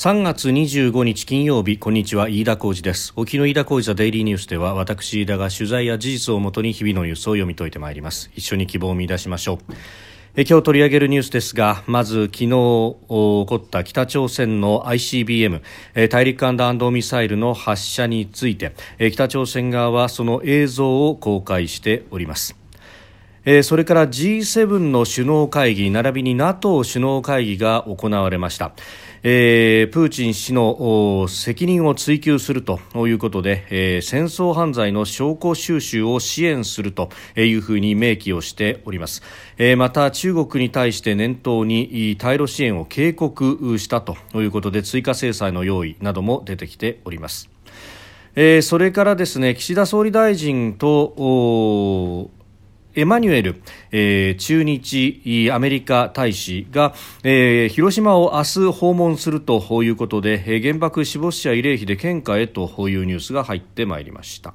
3月25日金曜日こんにちは。飯田浩二です。沖の飯田浩二ザデイリーニュースでは私飯田が取材や事実をもとに日々のニュースを読み解いてまいります。一緒に希望を見出しましょう。え今日取り上げるニュースですがまず昨日起こった北朝鮮の ICBM 大陸間弾道ミサイルの発射について北朝鮮側はその映像を公開しております。それから G7 の首脳会議並びに NATO 首脳会議が行われました。えー、プーチン氏の責任を追及するということで、えー、戦争犯罪の証拠収集を支援するというふうに明記をしております、えー、また中国に対して念頭に対ロ支援を警告したということで追加制裁の用意なども出てきております。えー、それからですね岸田総理大臣とエマニュエル、えー、駐日アメリカ大使が、えー、広島を明日訪問するということで、えー、原爆死没者慰霊碑で献花へというニュースが入ってまいりました。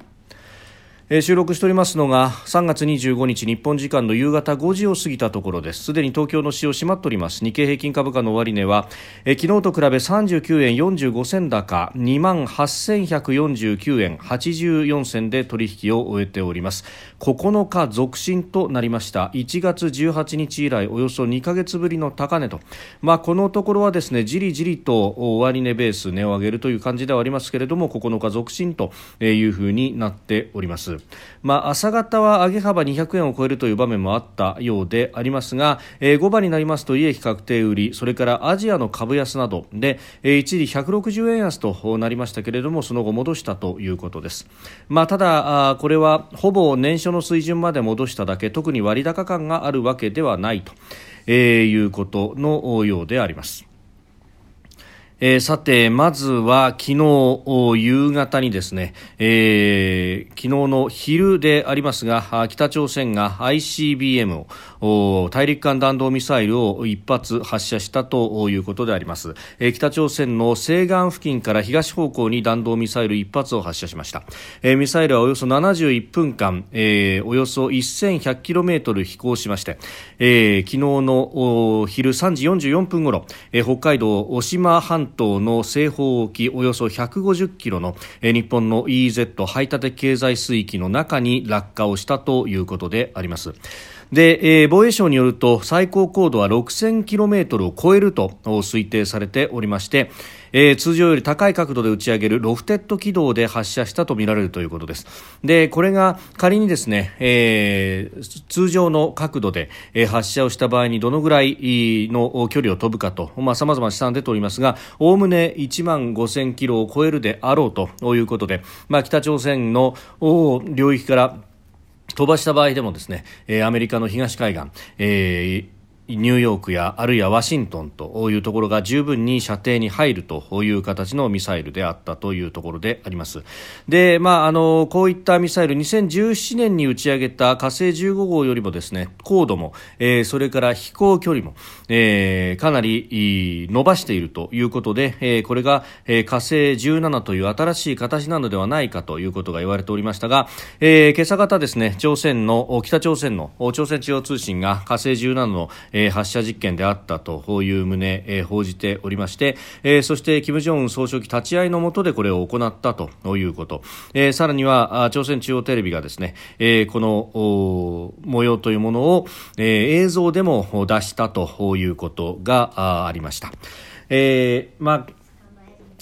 えー、収録しておりますのが3月25日日本時間の夕方5時を過ぎたところです。すでに東京の市を閉まっております。日経平均株価の終値は、えー、昨日と比べ39円45銭高2万8149円84銭で取引を終えております。9日続伸となりました。1月18日以来およそ2ヶ月ぶりの高値と、まあ、このところはですねじりじりと終値ベース値を上げるという感じではありますけれども9日続伸というふうになっております。まあ、朝方は上げ幅200円を超えるという場面もあったようでありますが、えー、5番になりますと利益確定売りそれからアジアの株安などで、えー、一時160円安となりましたけれどもその後戻したということです、まあ、ただあこれはほぼ年初の水準まで戻しただけ特に割高感があるわけではないと、えー、いうことのようであります。えー、さて、まずは昨日夕方にですね、えー、昨日の昼でありますが、北朝鮮が ICBM を大陸間弾道ミサイルを一発発射したということであります、えー、北朝鮮の西岸付近から東方向に弾道ミサイル一発を発射しました、えー、ミサイルはおよそ71分間、えー、およそ 1100km 飛行しまして、えー、昨日の昼3時44分ごろ、えー、北海道渡島半島島の西方沖およそ150キロの日本の EEZ 排他的経済水域の中に落下をしたということであります。で、えー、防衛省によると最高高度は 6000km を超えると推定されておりまして、えー、通常より高い角度で打ち上げるロフテッド軌道で発射したとみられるということです。でこれが仮にですね、えー、通常の角度で、発射をした場合にどのぐらいの距離を飛ぶかとさまざ、ま試算出ておりますがおおむね1万5000キロを超えるであろうということで、まあ、北朝鮮の領域から飛ばした場合でもですね、えー、アメリカの東海岸、えニューヨークやあるいはワシントンというところが十分に射程に入るという形のミサイルであったというところであります。で、まあ、あのこういったミサイル2017年に打ち上げた火星15号よりもですね高度も、えー、それから飛行距離も、えー、かなり伸ばしているということで、えー、これが、火星17という新しい形なのではないかということが言われておりましたが、え、今朝方ですね朝鮮の北朝鮮の朝鮮中央通信が火星17のー、発射実験であったという旨、えー、報じておりまして、えー、そして金正恩総書記立ち会いのもとでこれを行ったということ、えー、さらには朝鮮中央テレビがですね、えー、この模様というものを、えー、映像でも出したということがありました。えーまあ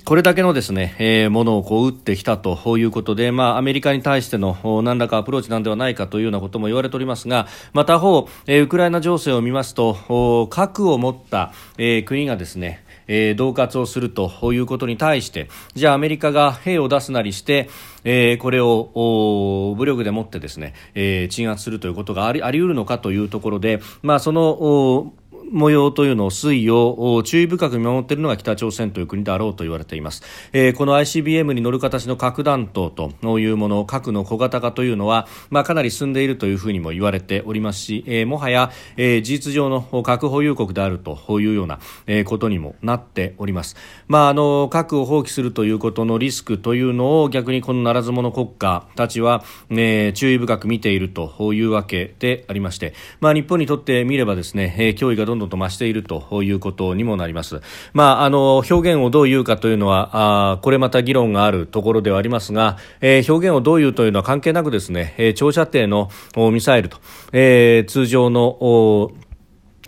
これだけのですね、えー、ものをこう打ってきたということで、まあ、アメリカに対しての何らかアプローチなんではないかというようなことも言われておりますが、また方、えー、ウクライナ情勢を見ますと、核を持った、えー、国がですね、えー、恫喝をするということに対してじゃあアメリカが兵を出すなりして、えー、これを武力でもってですね、えー、鎮圧するということがありあり得るのかというところで、まあ、その模様というのを推移を注意深く見守っているのが北朝鮮という国であろうと言われています、えー、この ICBM に乗る形の核弾頭というもの核の小型化というのは、まあ、かなり進んでいるというふうにも言われておりますし、えー、もはや、えー、事実上の核保有国であるというような、えー、ことにもなっております、まあ、あの核を放棄するということのリスクというのを逆にこのならず者国家たちは、えー、注意深く見ているというわけでありまして、まあ、日本にとってみればですね、えー、脅威がどどんどんと増しているということにもなります。まあ、あの表現をどう言うかというのはあこれまた議論があるところではありますが、えー、表現をどう言うというのは関係なくですね、えー、長射程のミサイルと、えー、通常の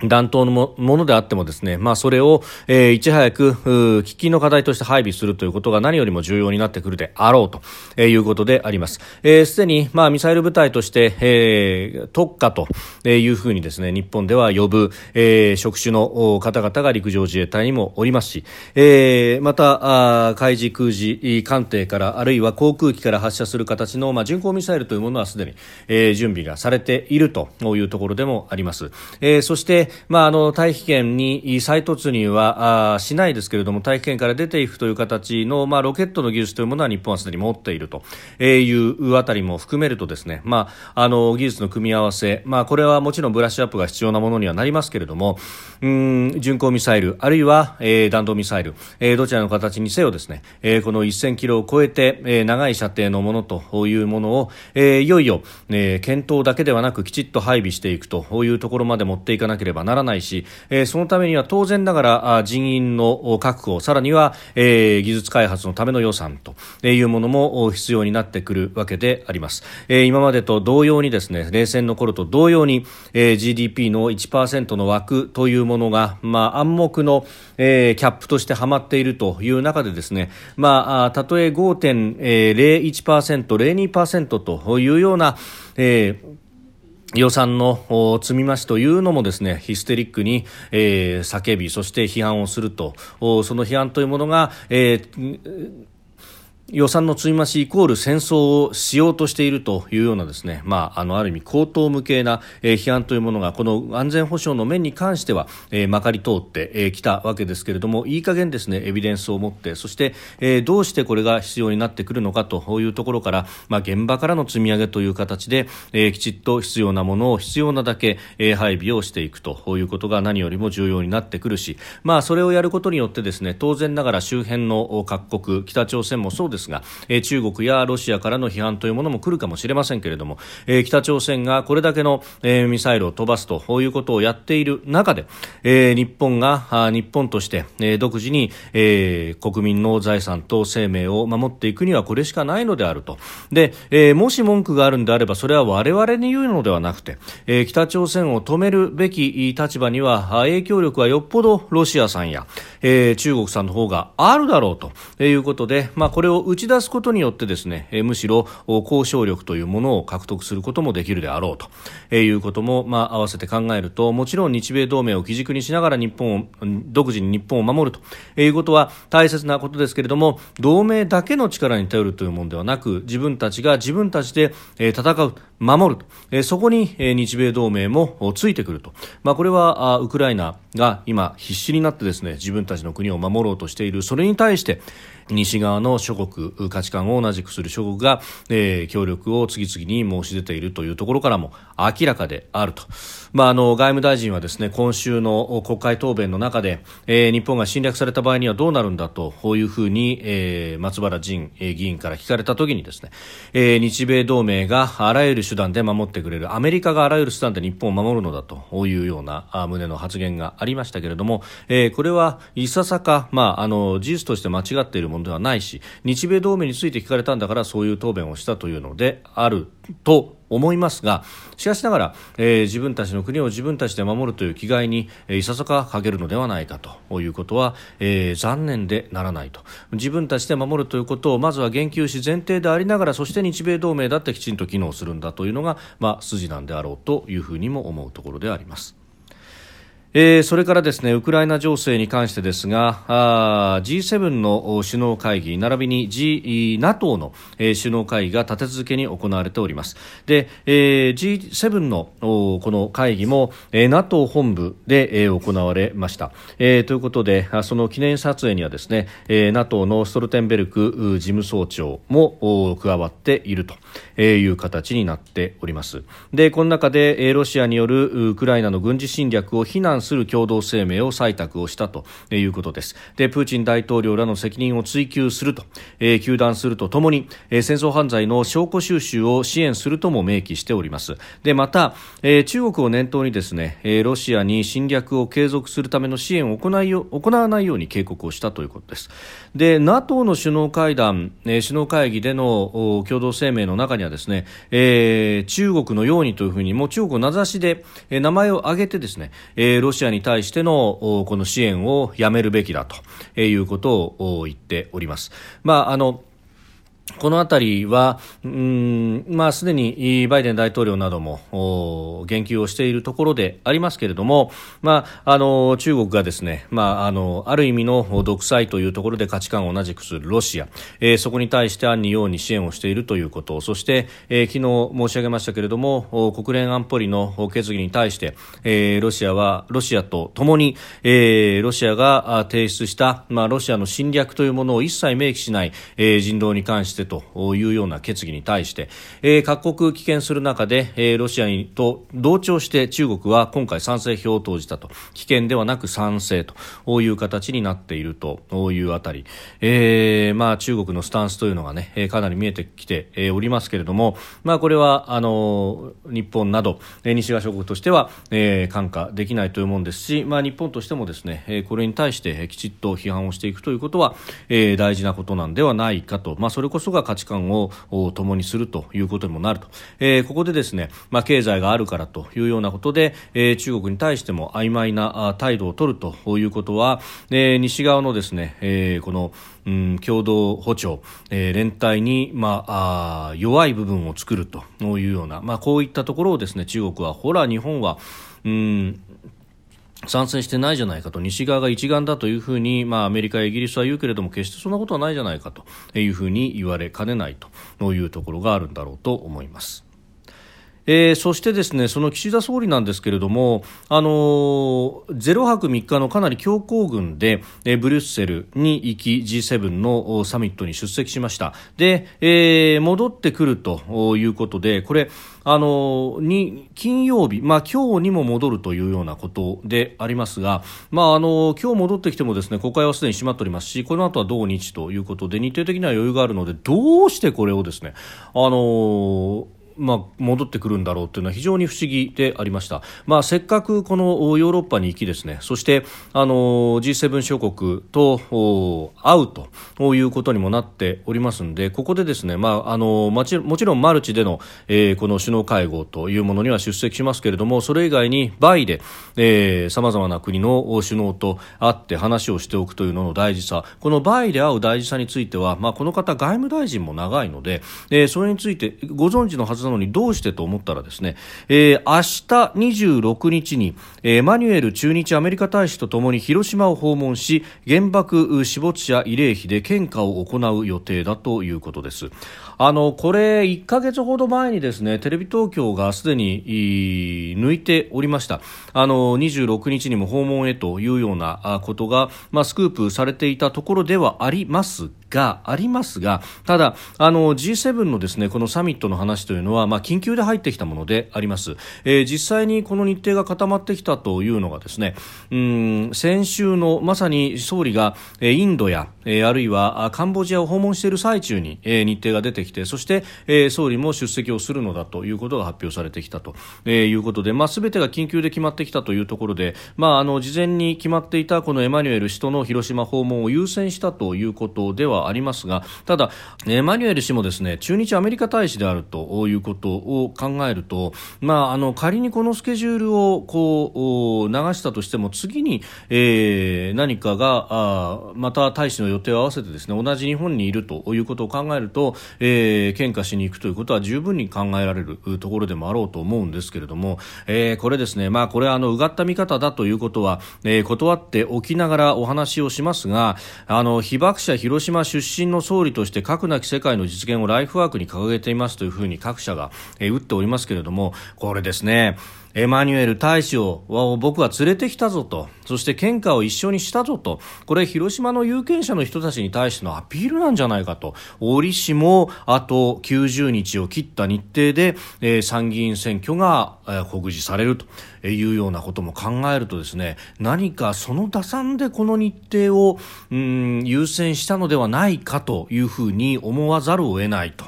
弾頭のものであってもですね、まあ、それを、えー、いち早く喫緊の課題として配備するということが何よりも重要になってくるであろうと、えー、いうことであります。す、えー、で、に、まあ、ミサイル部隊として、えー、特化というふうにですね、日本では呼ぶ、えー、職種の方々が陸上自衛隊にもおりますし、えー、また、あ海事空自艦艇からあるいは航空機から発射する形の、まあ、巡航ミサイルというものはすでに、えー、準備がされているというところでもあります。えー、そして、まあ、あの大気圏に再突入はしないですけれども大気圏から出ていくという形の、まあ、ロケットの技術というものは日本はすでに持っているというあたりも含めるとですね、まあ、あの技術の組み合わせ、まあ、これはもちろんブラッシュアップが必要なものにはなりますけれどもうん巡航ミサイルあるいは、えー、弾道ミサイル、えー、どちらの形にせよですね、えー、この1000キロを超えて、えー、長い射程のものというものを、えー、いよいよ、えー、検討だけではなくきちっと配備していくというところまで持っていかなければならないないし、えー、そのためには当然ながら人員の確保さらには、えー、技術開発のための予算というものも必要になってくるわけであります、えー、今までと同様にですね冷戦の頃と同様に、えー、GDP の1%の枠というものが、まあ、暗黙の、えー、キャップとしてはまっているという中でですね、まあ、たとえ5.01%、02%というような、えー予算の積み増しというのもですねヒステリックに、えー、叫びそして批判をすると。その批判というものが、えー予算の積み増しイコール戦争をしようとしているというようなですね、まあ、あのある意味口頭無形な、批判というものがこの安全保障の面に関しては、えー、まかり通ってき、えー、たわけですけれどもいい加減ですねエビデンスを持ってそして、えー、どうしてこれが必要になってくるのかというところから、まあ、現場からの積み上げという形で、えー、きちっと必要なものを必要なだけ、えー、配備をしていくということが何よりも重要になってくるし、まあ、それをやることによってですね当然ながら周辺の各国北朝鮮もそうですですが、えー、中国やロシアからの批判というものも来るかもしれませんけれども、えー、北朝鮮がこれだけの、えー、ミサイルを飛ばすということをやっている中で、えー、日本があ日本として、えー、独自に、えー、国民の財産と生命を守っていくにはこれしかないのであると。で、えー、もし文句があるのであればそれは我々に言うのではなくて、えー、北朝鮮を止めるべき立場には影響力はよっぽどロシアさんや、えー、中国さんの方があるだろうということで、まあ、これを打ち出すことによってですね、え、むしろ交渉力というものを獲得することもできるであろうと、え、いうことも、まあ、合わせて考えるともちろん日米同盟を基軸にしながら日本を独自に日本を守ると。いうことは大切なことですけれども同盟だけの力に頼るというものではなく自分たちが自分たちで、戦う守ると、そこに、日米同盟もついてくると、まあ、これはウクライナが今必死になってですね自分たちの国を守ろうとしている。それに対して西側の諸国価値観を同じくする諸国が、えー、協力を次々に申し出ているというところからも明らかであると、まあ、あの外務大臣はですね今週の国会答弁の中で、えー、日本が侵略された場合にはどうなるんだとこういうふうに、えー、松原仁議員から聞かれたときにですね、えー、日米同盟があらゆる手段で守ってくれるアメリカがあらゆる手段で日本を守るのだというような旨の発言がありましたけれども、えー、これはいささか、まあ、あの事実として間違っているものではないし日米同盟について聞かれたんだからそういう答弁をしたというのであると思いますがしかしながら、えー、自分たちの国を自分たちで守るという気概に、えー、いささかかけるのではないかということは、えー、残念でならないと自分たちで守るということをまずは言及し前提でありながらそして日米同盟だってきちんと機能するんだというのが、まあ、筋なんであろうというふうにも思うところであります。えー、それからですねウクライナ情勢に関してですがあ G7 の首脳会議並びに、G、NATO の、えー、首脳会議が立て続けに行われております。で、えー、G7 のこの会議も、えー、NATO 本部で、えー、行われました、えー、ということでその記念撮影にはですね、えー、NATO のストルテンベルク事務総長も加わっているという形になっております。でこの中でロシアによるウクライナの軍事侵略を非難する共同声明を採択をしたということです。でプーチン大統領らの責任を追及すると、えー、糾弾するとともに、えー、戦争犯罪の証拠収集を支援するとも明記しております。でまた、えー、中国を念頭にですね、えー、ロシアに侵略を継続するための支援を行い行わないように警告をしたということです。で NATO の首脳会談、えー、首脳会議での共同声明の中にはですね、えー、中国のようにというふうにもう中国を名指しで、えー、名前を挙げてですね、えー、ロシアに対してのこの支援をやめるべきだということを言っております。まああのこのあたりは、うんまあ、すでにバイデン大統領なども言及をしているところでありますけれども、まあ、あの中国がですね、まあ、あのある意味の独裁というところで価値観を同じくするロシア、えー、そこに対して暗にように支援をしているということそして、えー、昨日申し上げましたけれども国連安保理の決議に対して、えー、ロシアはロシアとともに、えー、ロシアが提出した、まあ、ロシアの侵略というものを一切明記しない、えー、人道に関してというような決議に対して、えー、各国棄権する中で、えー、ロシアにと同調して中国は今回賛成票を投じたと。棄権ではなく賛成という形になっているというあたり、えーまあ、中国のスタンスというのが、ね、かなり見えてきておりますけれども、まあ、これはあの日本など西側諸国としては、えー、看過できないというものですし、まあ、日本としてもですねこれに対してきちっと批判をしていくということは、えー、大事なことなんではないかと、まあ、それこそが価値観を共にするということにもなると、えー、ここでですね、まあ、経済があるからというようなことで、えー、中国に対しても曖昧な態度を取るということは、えー、西側のですね、えー、このうん、共同歩調、えー、連帯に、まあ、あ弱い部分を作るというような、まあ、こういったところをですね中国はほら日本はうん参戦してないじゃないかと西側が一丸だというふうに、まあ、アメリカやイギリスは言うけれども決してそんなことはないじゃないかというふうに言われかねないというところがあるんだろうと思います。えー、そしてですねその岸田総理なんですけれども、あのー、0泊3日のかなり強行軍で、えー、ブリュッセルに行き G7 のサミットに出席しました。で、えー、戻ってくるということでこれあのに金曜日、まあ、今日にも戻るというようなことでありますが、まあ、あの今日戻ってきてもですね国会はすでに閉まっておりますしこの後は土日ということで日程的には余裕があるのでどうしてこれをですねあのまあ、戻ってくるんだろうというのは非常に不思議でありました、まあ、せっかくこのヨーロッパに行きですね。そしてあの G7 諸国と会うということにもなっておりますのでここでですね、まあ、あのもちろんマルチでの、えー、この首脳会合というものには出席しますけれどもそれ以外にバイでさまざまな国の首脳と会って話をしておくというのの大事さ。このバイで会う大事さについては、まあ、この方外務大臣も長いので、えー、それについてご存知のはずなのにどうしてと思ったらですね、えー、明日26日に、えー、エマニュエル駐日アメリカ大使とともに広島を訪問し原爆死没者慰霊碑で献花を行う予定だということです。あのこれ1ヶ月ほど前にですねテレビ東京がすでに抜いておりました。あの26日にも訪問へというようなことが、まあ、スクープされていたところではありますがありますがただあの G7 のですねこのサミットの話というのは、まあ、緊急で入ってきたものであります、えー、実際にこの日程が固まってきたというのがですねうん先週のまさに総理がインドや、えー、あるいはカンボジアを訪問している最中に、えー、日程が出てきてそして、えー、総理も出席をするのだということが発表されてきたと、えー、いうことで、まあ、全てが緊急で決まってきたというところで、まあ、あの事前に決まっていたこのエマニュエル氏との広島訪問を優先したということでははありますがただ、エマニュエル氏もですね駐日アメリカ大使であるということを考えると、まあ、あの仮にこのスケジュールをこう流したとしても次に、えー、何かがあまた大使の予定を合わせてですね同じ日本にいるということを考えると、えー、献花しに行くということは十分に考えられるところでもあろうと思うんですけれども、えー、これですね、まあ、これはあのうがった見方だということは、えー、断っておきながらお話をしますがあの被爆者広島出身の総理として核なき世界の実現をライフワークに掲げていますというふうに各社が、えー、打っておりますけれどもこれですね。エマニュエル大使を僕は連れてきたぞと。そして献花を一緒にしたぞと。これ広島の有権者の人たちに対してのアピールなんじゃないかと。折しもあと90日を切った日程で、えー、参議院選挙が、えー、告示されると。いうようなことも考えるとですね何かその打算でこの日程をうん優先したのではないかというふうに思わざるを得ないと。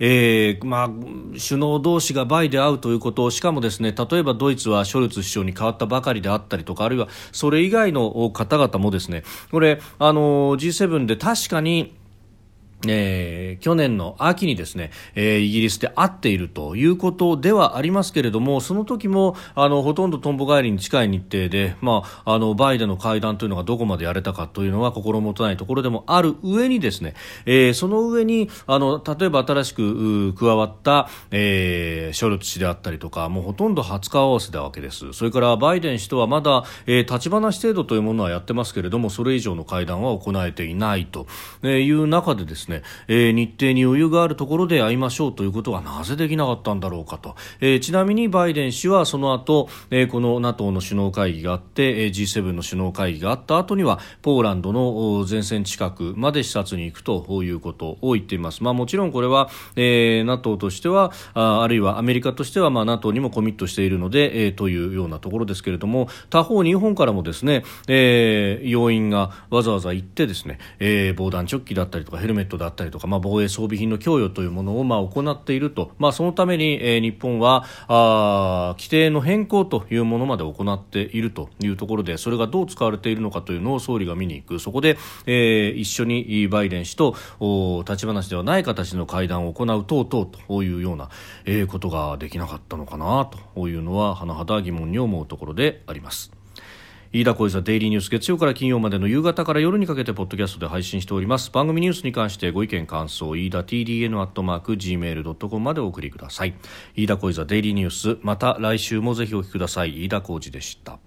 えーまあ、首脳同士がバイで会うということをしかもですね例えばドイツはショルツ首相に変わったばかりであったりとかあるいはそれ以外の方々もですねこれあの G7 で確かにえー、去年の秋にですね、えー、イギリスで会っているということではありますけれどもその時もあのほとんどとんぼ帰りに近い日程で、まあ、あのバイデンの会談というのがどこまでやれたかというのは心もとないところでもある上にですね、えー、その上にあの例えば新しく加わった、えー、ショルツ氏であったりとかもうほとんど初顔合わせなわけです。それからバイデン氏とはまだ、えー、立ち話制度というものはやってますけれどもそれ以上の会談は行えていないという中でですね、えー、日程に余裕があるところで会いましょうということがなぜできなかったんだろうかと、えー、ちなみにバイデン氏はその後、えー、この NATO の首脳会議があって、えー、G7 の首脳会議があった後にはポーランドの前線近くまで視察に行くということを言っています、まあ、もちろんこれは、えー、NATO としてはああるいはアメリカとしては、まあ、NATO にもコミットしているので、えー、というようなところですけれども他方、日本からもですね、えー、要員がわざわざ行ってですね、えー、防弾チョッキだったりとかヘルメットだったりとか、まあ、防衛装備品の供与というものを、まあ、行っていると、まあ、そのために、えー、日本はあ規定の変更というものまで行っているというところでそれがどう使われているのかというのを総理が見に行くそこで、えー、一緒にバイデン氏と立ち話ではない形の会談を行う等々というような、えー、ことができなかったのかなというのは甚だ疑問に思うところであります。飯田小泉デイリーニュース月曜から金曜までの夕方から夜にかけてポッドキャストで配信しております。番組ニュースに関してご意見感想飯田 TDN アットマーク Gmail.com までお送りください。飯田小泉デイリーニュースまた来週もぜひお聞きください。飯田浩二でした。